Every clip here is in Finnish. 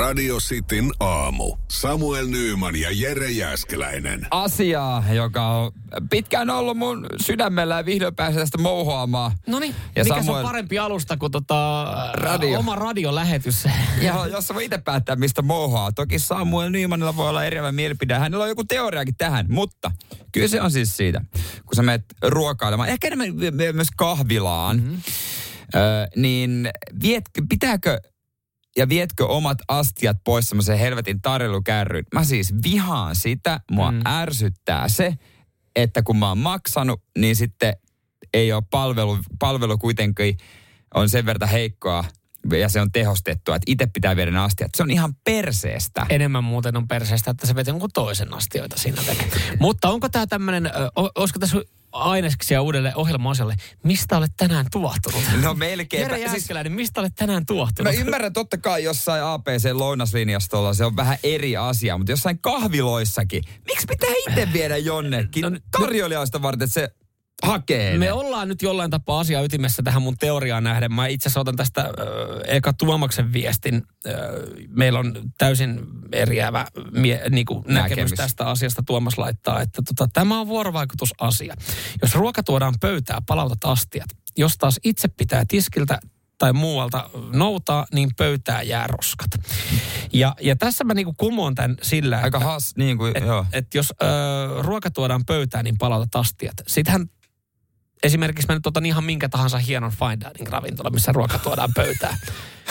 Radio Cityn aamu. Samuel Nyyman ja Jere Jäskeläinen. asiaa, joka on pitkään ollut mun sydämellä ja vihdoin pääsee tästä mouhoamaan. No niin, mikä se Samuel- on parempi alusta kuin tota, Radio. oma radiolähetys. Ja jos voi itse päättää, mistä mouhoaa. Toki Samuel Nymanilla voi olla eriävä mielipide. Hänellä on joku teoriakin tähän, mutta kyllä se on siis siitä, kun sä menet ruokailemaan, ehkä enemmän myös kahvilaan, Mhm. mm-hmm. ö, niin vietkö, pitääkö ja vietkö omat astiat pois semmoisen helvetin tarjoilukärryn? Mä siis vihaan sitä, mua mm. ärsyttää se, että kun mä oon maksanut, niin sitten ei ole palvelu, palvelu kuitenkin on sen verran heikkoa ja se on tehostettua, että itse pitää viedä ne astiat. Se on ihan perseestä. Enemmän muuten on perseestä, että se vetää jonkun toisen astioita siinä tekee. Mutta onko tämä tämmöinen, olisiko tässä aineksia uudelle ohjelma-osalle, mistä olet tänään tuohtunut? No melkein. Jere Jääskeläinen, mistä olet tänään tuohtunut? Mä ymmärrän totta kai jossain APC-lounaslinjastolla se on vähän eri asia, mutta jossain kahviloissakin, miksi pitää itse viedä jonnekin? No Tarjoilijoista varten, että se hakee Me ollaan nyt jollain tapaa asia ytimessä tähän mun teoriaan nähden. Mä itse asiassa otan tästä äh, eka Tuomaksen viestin. Äh, meillä on täysin eriävä mie- niinku näkemys. Näkemys. tästä asiasta. Tuomas laittaa, että tota, tämä on vuorovaikutusasia. Jos ruoka tuodaan pöytään, palautat astiat. Jos taas itse pitää tiskiltä tai muualta noutaa, niin pöytää jää roskat. Ja, ja tässä mä niinku kumoon tämän sillä, Aika has, niin kuin, et, joo. et jos ö, ruoka tuodaan pöytään, niin palautat astiat. Sittenhän esimerkiksi mä nyt otan ihan minkä tahansa hienon fine dining ravintola, missä ruoka tuodaan pöytään.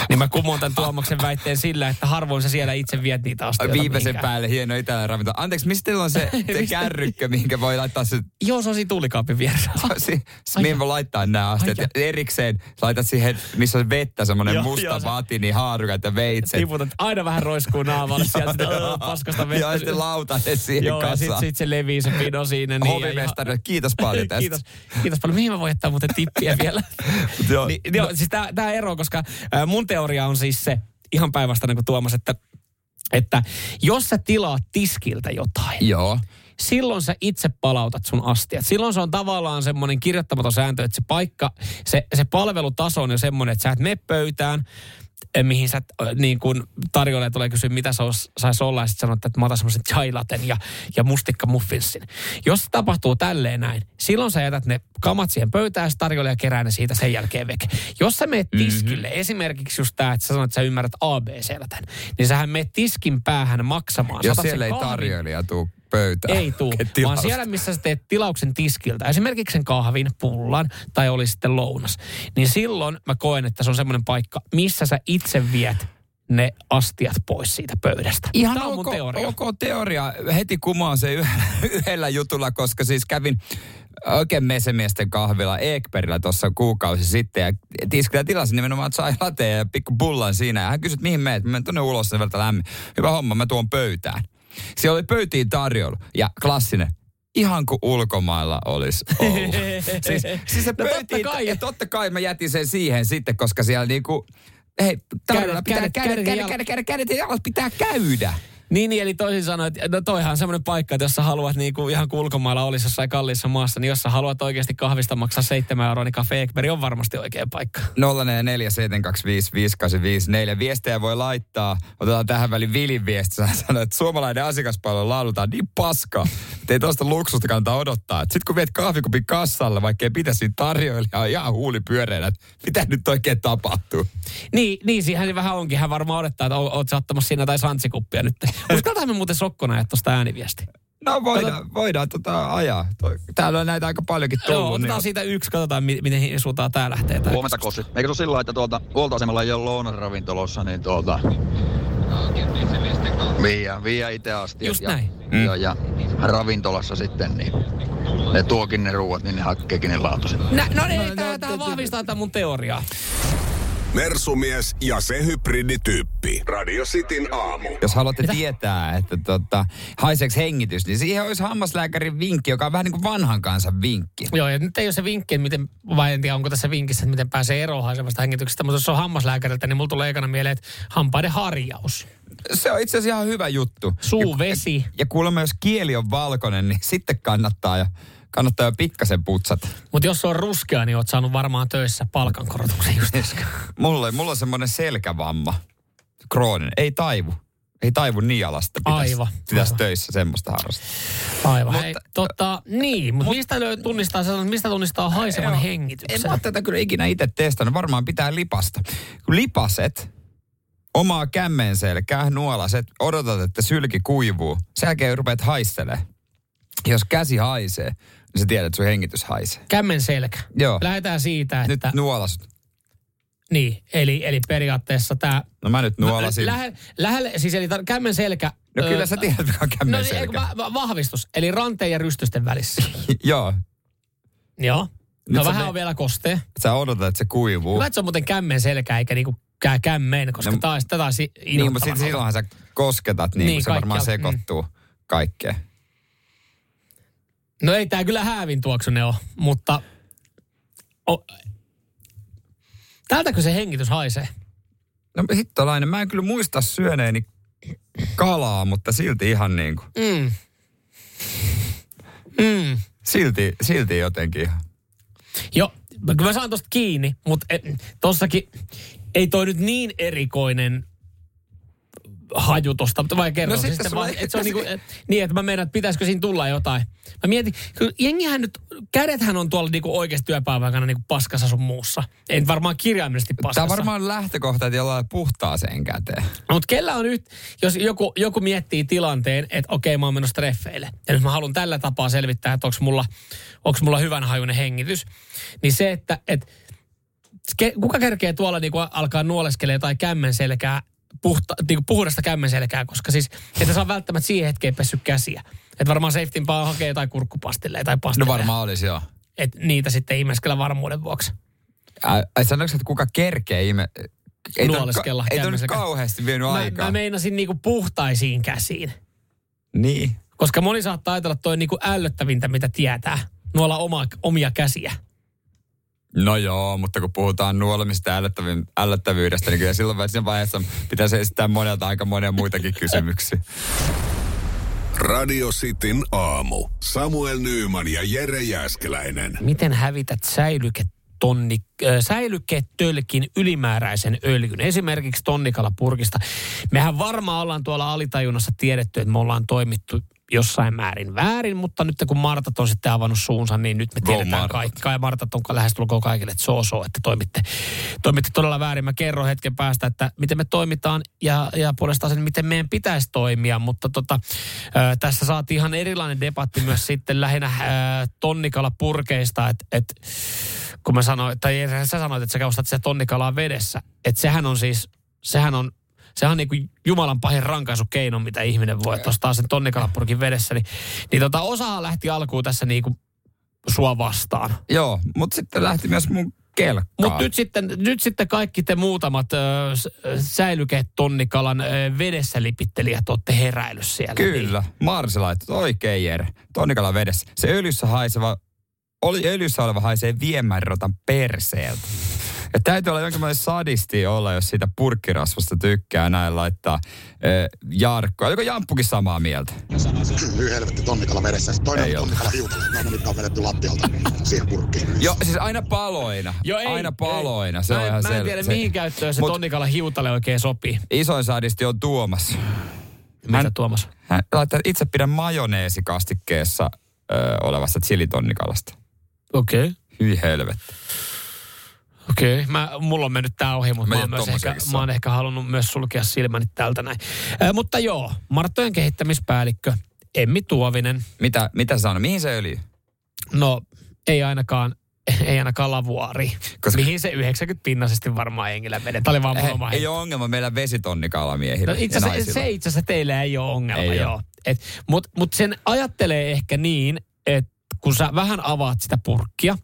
niin mä kumoon tämän Tuomaksen väitteen sillä, että harvoin sä siellä itse viet niitä astioita Viimeisen mihinkään. päälle hieno italialainen ravinto. Anteeksi, mistä teillä on se, se kärrykkö, mihinkä voi laittaa se Joo, se on siinä tuulikaapin vieressä. Si, mihin voi laittaa nämä astiat. Ja erikseen laitat siihen, missä on vettä, semmoinen Joo, musta joo, se- vati, niin haarukat ja veitset. Tiputat aina vähän roiskuu naamalle sieltä sitä paskasta vettä. Ja sitten lautaset siihen Joo, ja kassaan. sitten sit se levii se pino siinä. Niin, ja Hovimestari, kiitos paljon tästä. Kiitos, kiitos paljon. Mihin mä voin jättää muuten tippiä vielä? Joo. niin, joo, siis tämä ero, koska äh, mun teoria on siis se, ihan päinvastainen kuin Tuomas, että, että jos sä tilaat tiskiltä jotain, Joo. silloin sä itse palautat sun astiat. Silloin se on tavallaan semmoinen kirjoittamaton sääntö, että se paikka, se, se palvelutaso on jo semmoinen, että sä et mene pöytään, mihin sä äh, niin kun tarjoilija tulee kysyä, mitä se saisi olla, ja sitten sanot, että mä otan semmoisen chai laten ja, ja mustikka muffinsin. Jos se tapahtuu tälleen näin, silloin sä jätät ne kamat siihen pöytään, ja se tarjoilija kerää ne siitä sen jälkeen veke. Jos sä meet tiskille, mm-hmm. esimerkiksi just tämä, että sä sanot, että sä ymmärrät tämän, niin sähän meet tiskin päähän maksamaan. Jos siellä ei kahvin- tarjoilija tuu pöytään. ei tuu, vaan siellä, missä sä teet tilauksen tiskiltä, esimerkiksi sen kahvin, pullan tai oli sitten lounas, niin silloin mä koen, että se on semmoinen paikka, missä sä itse viet ne astiat pois siitä pöydästä. Ihan Tämä on ok, mun teoria. ok teoria. Heti kumoan se yhdellä, yhdellä jutulla, koska siis kävin oikein mesemiesten kahvilla Ekperillä tuossa kuukausi sitten ja tiskillä tilasin nimenomaan chai latte ja pikku pullan siinä. Ja hän kysyi, että mihin meet? Mä menen tuonne ulos sen verran lämmin. Hyvä homma, mä tuon pöytään. Siellä oli pöytiin tarjolla ja klassinen. Ihan kuin ulkomailla olisi ollut. siis, siis se No totta kai. ja totta kai mä jätin sen siihen sitten, koska siellä niinku, hei, tarjolla pitää kädet, ja kädet, kädet, kädet ja jalat pitää käydä. Niin, niin, eli toisin sanoen, että no toihan on semmoinen paikka, että jos sä haluat niin kuin ihan kuin ulkomailla olisi jossain kalliissa maassa, niin jos sä haluat oikeasti kahvista maksaa 7 euroa, niin Cafe Ekberg on varmasti oikea paikka. 0447255854. Viestejä voi laittaa. Otetaan tähän väliin Vilin viesti. Hän sanoi, että suomalainen asiakaspalvelu laulutaan niin paskaa, että ei tuosta luksusta kannata odottaa. Sitten kun viet kahvikupin kassalle, vaikka ei pitäisi tarjoilijaa, ihan huuli pyöreänä, että mitä nyt oikein tapahtuu. Niin, niin siihen vähän onkin. Hän varmaan odottaa, että oot sä ottamassa siinä tai santsikuppia nyt. Uskaltaa me muuten sokkona ajaa tuosta ääniviesti. No voidaan, voidaan tota ajaa. Toi- Täällä on näitä aika paljonkin tullut. Joo, otetaan niin- siitä yksi, katsotaan mi- miten suuntaan tää lähtee. Tää Huomenta Kossi. Eikö se ole sillä lailla, että tuolta huoltoasemalla ei ole lounasravintolossa, niin tuolta... Viiä, viiä itse asti. Just ja, näin. Mm. Ja, ja ravintolassa sitten, niin ne tuokin ne ruuat, niin ne hakkeekin ne laatuset. Nä, no niin, tää, tää vahvistaa tätä mun teoriaa. Mersumies ja se hybridityyppi. Radio Cityn aamu. Jos haluatte Mitä? tietää, että tota, haiseeko hengitys, niin siihen olisi hammaslääkärin vinkki, joka on vähän niin kuin vanhan kansan vinkki. Joo, ja nyt ei ole se vinkki, että miten, vai en tiedä, onko tässä vinkissä, että miten pääsee eroon haisevasta hengityksestä, mutta jos se on hammaslääkäriltä, niin mulla tulee ekana mieleen, että hampaiden harjaus. Se on itse asiassa ihan hyvä juttu. Suuvesi. Ja kuulemma, jos kieli on valkoinen, niin sitten kannattaa jo, kannattaa jo pikkasen putsata. Mutta jos se on ruskea, niin oot saanut varmaan töissä palkankorotuksen just äsken. Mulla, mulla on semmoinen selkävamma. krooninen. Ei taivu. Ei taivu niin alasta. Pitäisi, Aivan, pitäisi aivan. töissä semmoista harrastaa. Aivan. Mutta- Hei, tota, niin, mutta mistä löy, tunnistaa, sellainen- mistä tunnistaa haisevan Joo. hengityksen? En mä tätä kyllä ikinä itse testannut. Varmaan pitää lipasta. Kun lipaset omaa kämmen selkää, nuolaset, odotat, että sylki kuivuu. Sen jälkeen rupeat haistelemaan. Jos käsi haisee, niin sä tiedät, että sun hengitys haisee. Kämmen selkä. Joo. Lähdetään siitä, Nyt että... nuolasut. Niin, eli, eli periaatteessa tämä... No mä nyt nuolasin. Lähelle, lähelle, siis eli tar- kämmen selkä... No kyllä sä tiedät, mikä on kämmen No niin, selkä. va- va- vahvistus, eli ranteen ja rystysten välissä. Joo. Joo. Nyt No vähän me- on vielä kostea. Sä odotat, että se kuivuu. Hyvä, että se on muuten kämmen selkä eikä niinku kä- kämmen, koska No, taas, tätä olisi Niin, mutta sit, silloinhan sä kosketat, niin, Niin, niin se varmaan sekoittuu kaikkeen. No ei tää kyllä häävin tuoksune ole, mutta... O, Tältäkö se hengitys haisee? No hittolainen, mä en kyllä muista syöneeni kalaa, mutta silti ihan niin kuin, Mm. Mm. silti, silti jotenkin ihan. Joo, mä- kyllä mä saan tosta kiinni, mutta et, tossakin ei toi nyt niin erikoinen haju tosta, mutta vai kerro. No sitten sitten vaan, ei- et se on niinku, niin, että mä meinaan, että pitäisikö siinä tulla jotain. Mä mietin, kyllä jengihän nyt, kädethän on tuolla niinku oikeasti työpäivän aikana niinku paskassa sun muussa. Ei nyt varmaan kirjaimellisesti Tämä paskassa. on varmaan lähtökohta, että jollain puhtaaseen käteen. Mutta kellä on nyt, jos joku, joku miettii tilanteen, että okei mä oon menossa treffeille. Ja nyt mä haluan tällä tapaa selvittää, että onko mulla, onks mulla hyvän hajuinen hengitys. Niin se, että et, ke, kuka kerkee tuolla niinku alkaa nuoleskelee jotain kämmen selkää, puhta, niinku puhdasta kämmen selkää, koska siis että saa välttämättä siihen hetkeen pessy käsiä. Että varmaan safetyn paa hakee jotain kurkkupastilleja tai No pastilleja. varmaan olisi joo. Että niitä sitten ihmeskellä varmuuden vuoksi. Ai, sanoiko, että kuka kerkee ime... Ei Nuoleskella Ei nyt kämmenselkä. kauheasti vienyt Mä, aikaa. mä meinasin niinku puhtaisiin käsiin. Niin. Koska moni saattaa ajatella, että toi on niinku ällöttävintä, mitä tietää. Nuolla oma, omia käsiä. No joo, mutta kun puhutaan nuolemista ja ällöttävyydestä, niin kyllä silloin siinä vaiheessa pitäisi esittää monelta aika monia muitakin kysymyksiä. Radio Cityn aamu. Samuel Nyyman ja Jere Jäskeläinen. Miten hävität säilyketonni, äh, säilyketölkin ylimääräisen öljyn? Esimerkiksi tonnikala purkista. Mehän varmaan ollaan tuolla alitajunnassa tiedetty, että me ollaan toimittu jossain määrin väärin, mutta nyt kun Martat on sitten avannut suunsa, niin nyt me tiedetään kaikki. Ja Martat on lähestulkoon kaikille, että so, so että toimitte, toimitte todella väärin. Mä kerron hetken päästä, että miten me toimitaan ja, ja puolestaan sen, miten meidän pitäisi toimia. Mutta tota, ö, tässä saatiin ihan erilainen debatti myös sitten lähinnä ö, tonnikala purkeista, että et, kun mä sanoin, tai sä sanoit, että sä ostat sitä tonnikalaa vedessä, että sehän on siis, sehän on Sehän on niin kuin Jumalan pahin rankaisukeino, mitä ihminen voi ostaa sen tonnikalapurkin vedessä. Niin, niin tota, osahan lähti alkuun tässä niin kuin sua vastaan. joo, mutta sitten lähti myös mun kelkkaa. Mutta nyt sitten, nyt sitten kaikki te muutamat ö, säilyketonnikalan ö, vedessä lipittelijät olette heräillyt siellä. Kyllä. Marsi laittoi, oikein Jere. Tonnikala vedessä. Se öljyssä haiseva, oli öljyssä oleva haisee viemärirotan perseeltä. Ja täytyy olla jonkinlainen sadisti olla, jos siitä purkkirasvasta tykkää näin laittaa äh, Jarkkoa. Oliko Jamppukin samaa mieltä? Hyi helvetti tonnikala vedessä. Sitten toinen Ei tonnikala hiutale. Ne on nyt on vedetty lattialta siihen purkkiin. Joo, siis aina paloina. Joo, ei, aina paloina, ei. se mä, on en- ihan Mä en selvä. tiedä, Se- mihin käyttöön se Mut- tonnikala hiutale oikein sopii. Isoin sadisti on Tuomas. Mitä Hän- Tuomas? Hän laittaa itse pidän majoneesikastikkeessa ö, olevasta chilitonnikalasta. Okei. Okay. Hyi helvetti. Okei, mä, mulla on mennyt tää ohi, mutta Mä mä, oon ehkä, mä oon ehkä halunnut myös sulkea silmäni tältä näin. Äh, mutta joo, Marttojen kehittämispäällikkö Emmi Tuovinen, Mitä, mitä sä sanoi? Mihin se öljy? no ei ainakaan, ei ainakaan lavuaari. Koska-. Mihin se 90 pinnaisesti varmaan engillä veden. Tämä oli vaan mun Ei, oma ei ole ongelma meillä vesitonnikaamiehillä No itse naisilla. se itse asiassa teillä ei ole ongelma, Ei joo. Mutta mut sen ajattelee ehkä niin, että kun sä vähän avaat sitä purkkia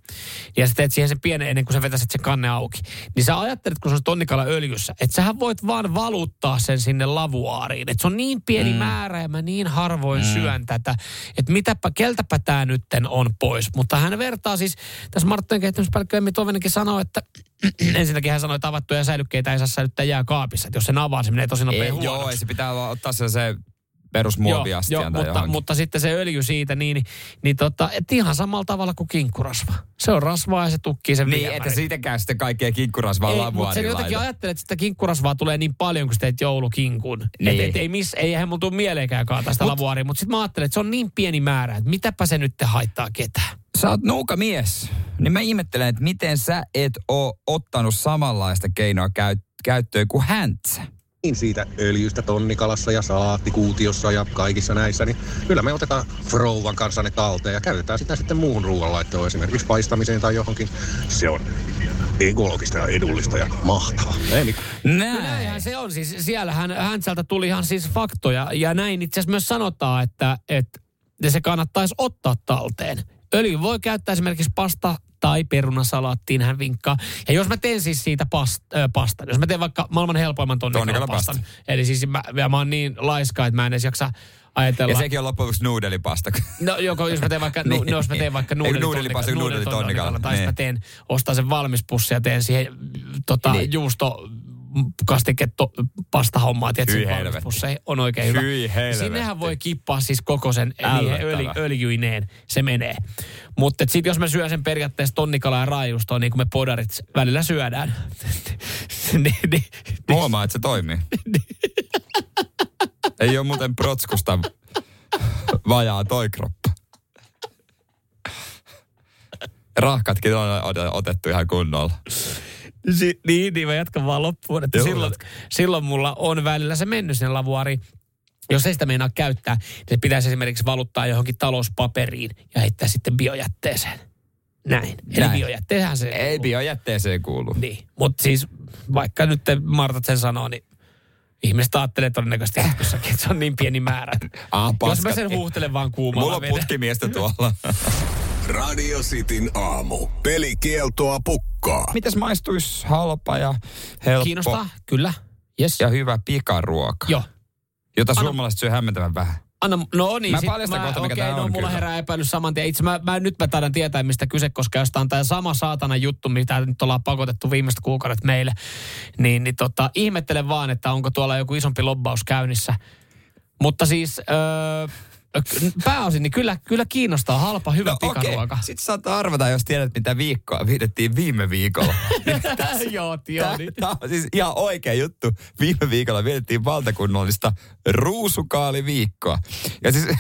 ja sä teet siihen sen pienen ennen kuin sä vetäiset sen kanne auki, niin sä ajattelet, kun se on tonnikala öljyssä, että sähän voit vaan valuttaa sen sinne lavuaariin. Että se on niin pieni mm. määrä ja mä niin harvoin mm. syön tätä, että mitäpä, keltäpä tämä nytten on pois. Mutta hän vertaa siis, tässä Marttojen kehittämispäällikkö Emmi Tovenenkin sanoi, että ensinnäkin hän sanoi, että avattuja säilykkeitä ei saa säilyttää jääkaapissa. Että jos sen avaa, se menee tosi nopein joo, ei se pitää ottaa se, se perusmuoviastian Joo, tai mutta, johonkin. mutta sitten se öljy siitä, niin, niin tota, et ihan samalla tavalla kuin kinkurasva. Se on rasvaa ja se tukkii sen Niin, että siitäkään sitten kaikkea kinkurasvaa Ei, mutta lavuaan sen jotenkin ajattelet, että sitä kinkurasvaa tulee niin paljon, kun sä teet joulukinkun. Niin. Niin. Et, et, ei, miss, ei eihän mulla tule mieleenkään kaataa sitä lavuaaria, mutta sitten mä ajattelen, että se on niin pieni määrä, että mitäpä se nyt haittaa ketään. Sä oot nuuka mies, niin mä ihmettelen, että miten sä et oo ottanut samanlaista keinoa käyt- käyttöön kuin häntsä. Niin siitä öljystä tonnikalassa ja salaattikuutiossa ja kaikissa näissä, niin kyllä me otetaan Frouvan kanssa ne talteen ja käytetään sitä sitten muuhun ruoanlaittoon, esimerkiksi paistamiseen tai johonkin. Se on ekologista ja edullista ja mahtavaa. Ei. Näin. Näinhän se on. Siis siellähän Häntsältä tuli ihan siis faktoja. Ja näin itse asiassa myös sanotaan, että, että se kannattaisi ottaa talteen. Öljy voi käyttää esimerkiksi pasta tai perunasalaattiin hän vinkkaa. Ja jos mä teen siis siitä past, äh, pastan, jos mä teen vaikka maailman helpoimman Tonnikalan pastan. Eli siis mä, ja mä oon niin laiska, että mä en edes jaksa ajatella. Ja sekin on loppujen lopuksi nuudelipasta. No joko jos mä teen vaikka, Niin. no, jos mä teen vaikka nuudelipasta nuudelitonnikalla. Tai niin. mä teen, ostan sen valmis pussi ja teen siihen tota, niin. juusto kastiketto pastahommaa, tiedätkö, valmispussi on oikein hyvä. Hyi helvetti. Sinnehän voi kippaa siis koko sen öljy, öljyineen, se menee. Mutta sitten jos mä syön sen periaatteessa tonnikala ja raajustoa, niin kuin me podarit välillä syödään, niin, niin, Mä Huomaa, että se toimii. Ei ole muuten protskusta vajaa toi kroppa. Rahkatkin on ot- otettu ihan kunnolla. Si- niin, niin mä jatkan vaan loppuun. Että Joo, silloin, jatka. silloin mulla on välillä se mennyt sinne lavuaariin. Jos ei sitä meinaa käyttää, niin se pitäisi esimerkiksi valuttaa johonkin talouspaperiin ja heittää sitten biojätteeseen. Näin. Eli Näin. biojätteeseen se Ei biojätteeseen kuulu. Niin. Mutta siis vaikka nyt te Martat sen sanoo, niin ihmiset ajattelee todennäköisesti jatkossakin, että se on niin pieni määrä. Ah, Jos mä sen huuhtelen vaan kuumalla Mulla on vedellä. putkimiestä tuolla. Radio Cityn aamu. Pelikieltoa pukkaa. Mitäs maistuisi halpa ja helppo Kiinnostaa? Kyllä. Yes. ja hyvä pikaruoka, Joo. jota Anna- suomalaiset syö hämmentävän vähän? Anna, no niin. Mä paljastan kohta, mikä okei, tää no, on mulla kyllä. herää epäilys saman tien. Itse mä, mä, nyt mä taidan tietää, mistä kyse, koska jos tää on tämä sama saatana juttu, mitä nyt ollaan pakotettu viimeiset kuukaudet meille, niin, niin tota, ihmettelen vaan, että onko tuolla joku isompi lobbaus käynnissä. Mutta siis öö, pääosin, niin kyllä, kyllä kiinnostaa halpa, hyvä no, pikaruoka. Sitten saattaa arvata, jos tiedät, mitä viikkoa vietettiin viime viikolla. joo, joo. Tämä, Niin. tämä on siis ihan oikea juttu. Viime viikolla vietettiin valtakunnallista ruusukaaliviikkoa. Ja siis...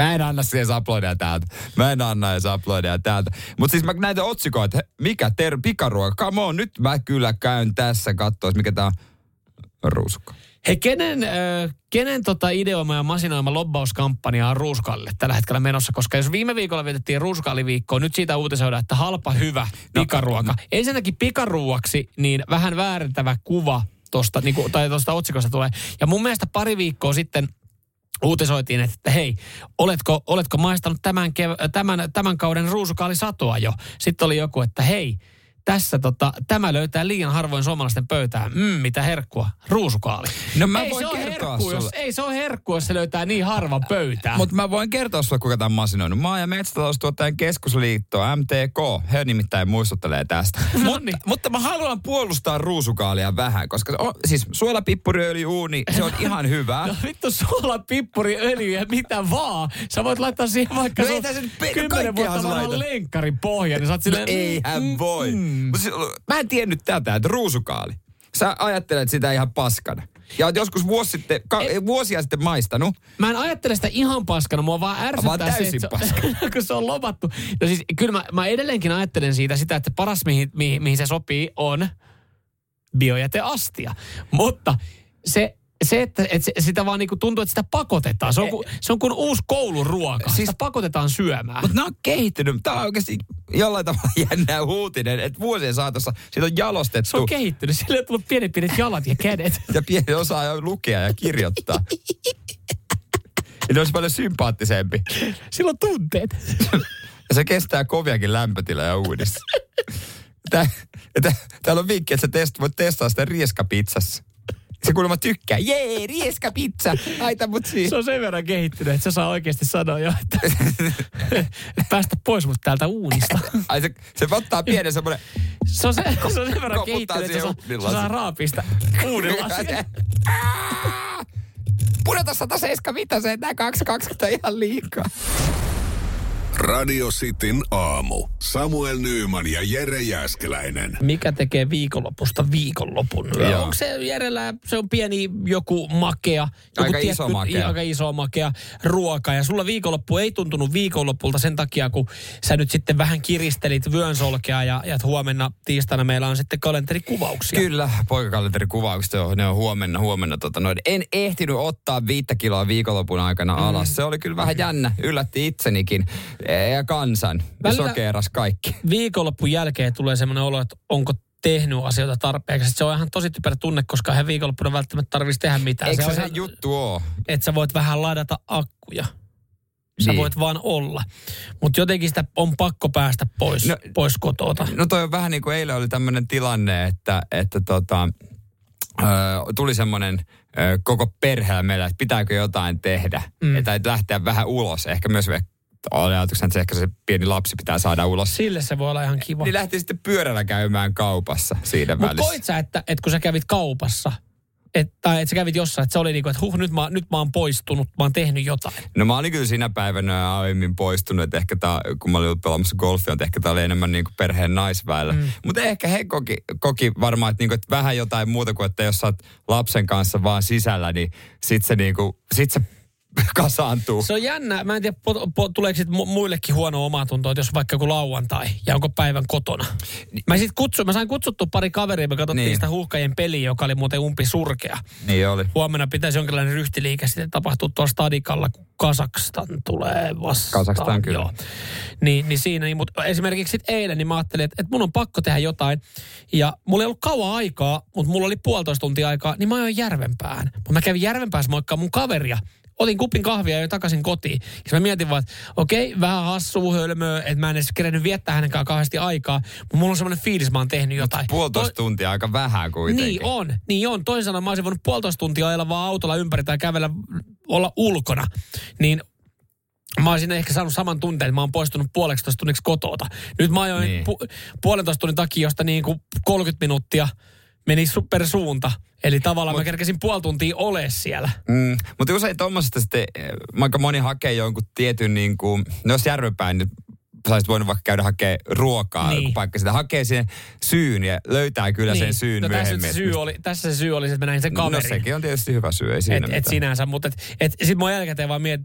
Mä en anna siihen aplodeja täältä. Mä en anna edes aplodeja täältä. Mutta siis mä näitä otsikoita, että mikä ter pikaruoka. Come on, nyt mä kyllä käyn tässä katsoa, mikä tää on ruusukka. Hei, kenen, äh, kenen tota ideoima ja masinoima lobbauskampanja on Ruusukalle tällä hetkellä menossa? Koska jos viime viikolla vietettiin Ruusukalliviikkoa, nyt siitä uutisoidaan, että halpa, hyvä pikaruoka. Ensinnäkin pikaruuaksi, niin vähän väärentävä kuva tosta, niin kuin, tai tuosta otsikosta tulee. Ja mun mielestä pari viikkoa sitten uutisoitiin, että hei, oletko, oletko maistanut tämän, kev- tämän, tämän kauden ruusukaalisatoa jo? Sitten oli joku, että hei, tässä tota, tämä löytää liian harvoin suomalaisten pöytään. Mm, mitä herkkua. Ruusukaali. No mä ei voin se kertoa herkku, jos, sulle. ei se ole herkku, jos se löytää niin harvan pöytään. Mutta mä voin kertoa sulle, kuka tämän masinoinut. Maa- ja metsätaloustuottajan keskusliitto, MTK. He nimittäin muistuttelee tästä. No mutta, niin. mutta mä haluan puolustaa ruusukaalia vähän, koska on, siis suolapippuriöljy uuni, se on ihan hyvää. No vittu suola, pippuri, öljy ja mitä vaan. Sä voit laittaa siihen vaikka No sun ei tässä nyt pe- kymmenen vuotta vanhan lenkkarin pohja, niin sä oot No silleen... eihän mm, voi. mm. Mut siis, mä en tiennyt tätä, että ruusukaali. Sä ajattelet sitä ihan paskana. Ja oot joskus vuosi sitten, ka, vuosia sitten maistanut. Mä en ajattele sitä ihan paskana, mua vaan ärsyttää Vaan täysin se, että se, kun se on lobattu. No siis kyllä mä, mä edelleenkin ajattelen siitä sitä, että paras mihin, mihin, mihin se sopii on biojäteastia. Mutta se, se että, että se, sitä vaan niinku tuntuu, että sitä pakotetaan. Se on, kuin, se on kuin uusi kouluruoka. Siis, Siis- sitä pakotetaan syömään. Mutta nämä on kehittynyt. Tämä on oikeasti jollain tavalla jännä uutinen, että vuosien saatossa siitä on jalostettu. se on kehittynyt. Sille on tullut pienet pienet jalat ja kädet. ja pieni osaa jo lukea ja kirjoittaa. ja ne olisi paljon sympaattisempi. Sillä on tunteet. Ja se kestää koviakin lämpötiloja uudessa. Tää, tää, täällä on vinkki, että sä test, voit testaa sitä rieskapizzassa. Se kuulemma tykkää. Jee, rieskapizza. Aita mut siihen. Se on sen verran kehittynyt, että se saa oikeasti sanoa jo, että, päästä pois mut täältä uunista. Ai se, se ottaa pienen semmoinen... Se on, se, se on sen verran kehittynyt, että se saa, se saa raapista uunilasiin. pudota 175, että nämä 220 on ihan liikaa. Radio Cityn aamu. Samuel Nyyman ja Jere Jäskeläinen. Mikä tekee viikonlopusta viikonlopun? Joo. Onko se Jerellä, se on pieni joku makea, joku Aika iso makea. aika iso makea ruoka. Ja sulla viikonloppu ei tuntunut viikonlopulta sen takia, kun sä nyt sitten vähän kiristelit vyönsolkea ja, ja huomenna tiistaina meillä on sitten kalenterikuvauksia. Kyllä, poikakalenterikuvaukset on, ne on huomenna, huomenna tota noin. En ehtinyt ottaa viittä kiloa viikonlopun aikana alas. Se oli kyllä vähän jännä, yllätti itsenikin ja kansan. Välillä- Sokeeras kaikki. Viikonloppun jälkeen tulee semmoinen olo, että onko tehnyt asioita tarpeeksi. Se on ihan tosi typerä tunne, koska hän viikonloppuna välttämättä tarvitsisi tehdä mitään. Eikö se se ihan- juttu oo? että sä voit vähän ladata akkuja. Sä Niin. voit vaan olla. Mutta jotenkin sitä on pakko päästä pois, no, pois kotota. No toi on vähän niin kuin eilen oli tämmöinen tilanne, että, että tota, ö, tuli semmoinen koko perheellä meillä, että pitääkö jotain tehdä. Mm. Että lähteä vähän ulos. Ehkä myös oli ajatuksena, että se ehkä se pieni lapsi pitää saada ulos. Sille se voi olla ihan kiva. Niin lähti sitten pyörällä käymään kaupassa siinä Mutta välissä. koit sä, että, että kun sä kävit kaupassa, et, tai että sä kävit jossain, että se oli niin kuin, että huh, nyt mä, nyt mä oon poistunut, mä oon tehnyt jotain. No mä olin kyllä siinä päivänä aiemmin poistunut, että ehkä tää, kun mä olin ollut pelaamassa golfia, että ehkä tää oli enemmän niin kuin perheen naisväellä. Mm. Mutta ehkä he koki, koki varmaan, että, niin kuin, että vähän jotain muuta kuin, että jos sä oot lapsen kanssa vaan sisällä, niin sit se, niin kuin, sit se kasaantuu. Se on jännä. Mä en tiedä, po, po, tuleeko sit mu- muillekin huono omatunto, että jos vaikka joku lauantai ja onko päivän kotona. Mä, sit kutsu, mä sain kutsuttu pari kaveria, me katsottiin Niin. sitä huuhkajien peliä, joka oli muuten umpi surkea. Niin oli. Huomenna pitäisi jonkinlainen ryhtiliike sitten tapahtua tuolla stadikalla, kun Kasakstan tulee vastaan. Kazakstan kyllä. Joo. Niin, niin siinä, niin, mutta esimerkiksi sit eilen, niin mä ajattelin, että, että mun on pakko tehdä jotain. Ja mulla ei ollut kauan aikaa, mutta mulla oli puolitoista tuntia aikaa, niin mä ajoin Järvenpäähän. Mutta mä kävin Järvenpäässä moikkaa mun kaveria. Otin kupin kahvia ja takaisin kotiin. Ja mä mietin vaan, että okei, vähän hassua hölmöä, että mä en edes kerennyt viettää hänen kanssaan kauheasti aikaa. Mutta mulla on semmoinen fiilis, mä oon tehnyt jotain. Puolitoista tuntia aika vähän kuitenkin. Niin on, niin on. Toisin sanoen mä olisin voinut puolitoista tuntia ajella vaan autolla ympäri tai kävellä, olla ulkona. Niin mä olisin ehkä saanut saman tunteen, että mä oon poistunut puoleksi tunniksi kotota. Nyt mä ajoin niin. pu- puolentoista tunnin takia, josta niin kuin 30 minuuttia meni su- per suunta. Eli tavallaan Mut, mä kerkesin puoli tuntia ole siellä. Mm, mutta usein tuommoisesta sitten, eh, aika moni hakee jonkun tietyn niin kuin, no jos järvenpäin sä olisit voinut vaikka käydä hakea ruokaa, Niin. niin. joku paikka sitä hakee sen syyn ja löytää kyllä sen syyn no tässä, myöhemmin. se syy oli, tässä se syy oli, se, että mä näin sen no kaverin. sekin on tietysti hyvä syy, ei siinä et, mitään. et sinänsä, mutta et, et, sit mua jälkikäteen vaan miet,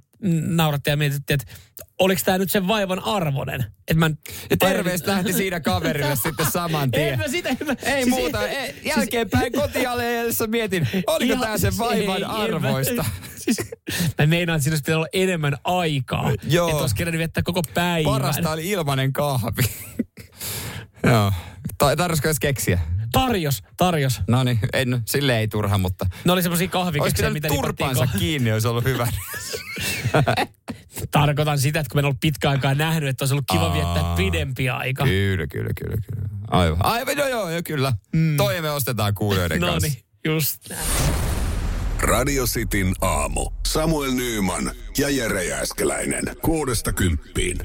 naurattiin ja mietittiin, että oliko tämä nyt sen vaivan arvoinen. Et mä, Ja terveistä lähti siinä kaverille sitten saman tien. En mä sitä, en mä, Ei siis muuta. Ei, jälkeenpäin kotialeessa mietin, oliko Ihan- tämä sen vaivan ei, en mä- arvoista. Siis, mä meinaan, että siinä olla enemmän aikaa. Joo. Että olisi kerännyt viettää koko päivän. Parasta oli ilmanen kahvi. Joo. Tarvitsisiko edes keksiä? Tarjos, tarjos. No niin, en, sille ei turha, mutta... Ne oli semmoisia kahvikeksejä, pitänyt mitä turpansa ko- kiinni, olisi ollut hyvä. Tarkoitan sitä, että kun en ollut pitkään aikaa nähnyt, että olisi ollut kiva Aa. viettää pidempi aika. kyllä, kyllä, kyllä, kyllä. Aivan. Aivan, joo, joo, joo kyllä. Mm. Toi me ostetaan kuulijoiden No kanssa. niin, just näin. Radio Cityn aamu. Samuel Nyyman ja Jere Jääskeläinen. Kuudesta kymppiin.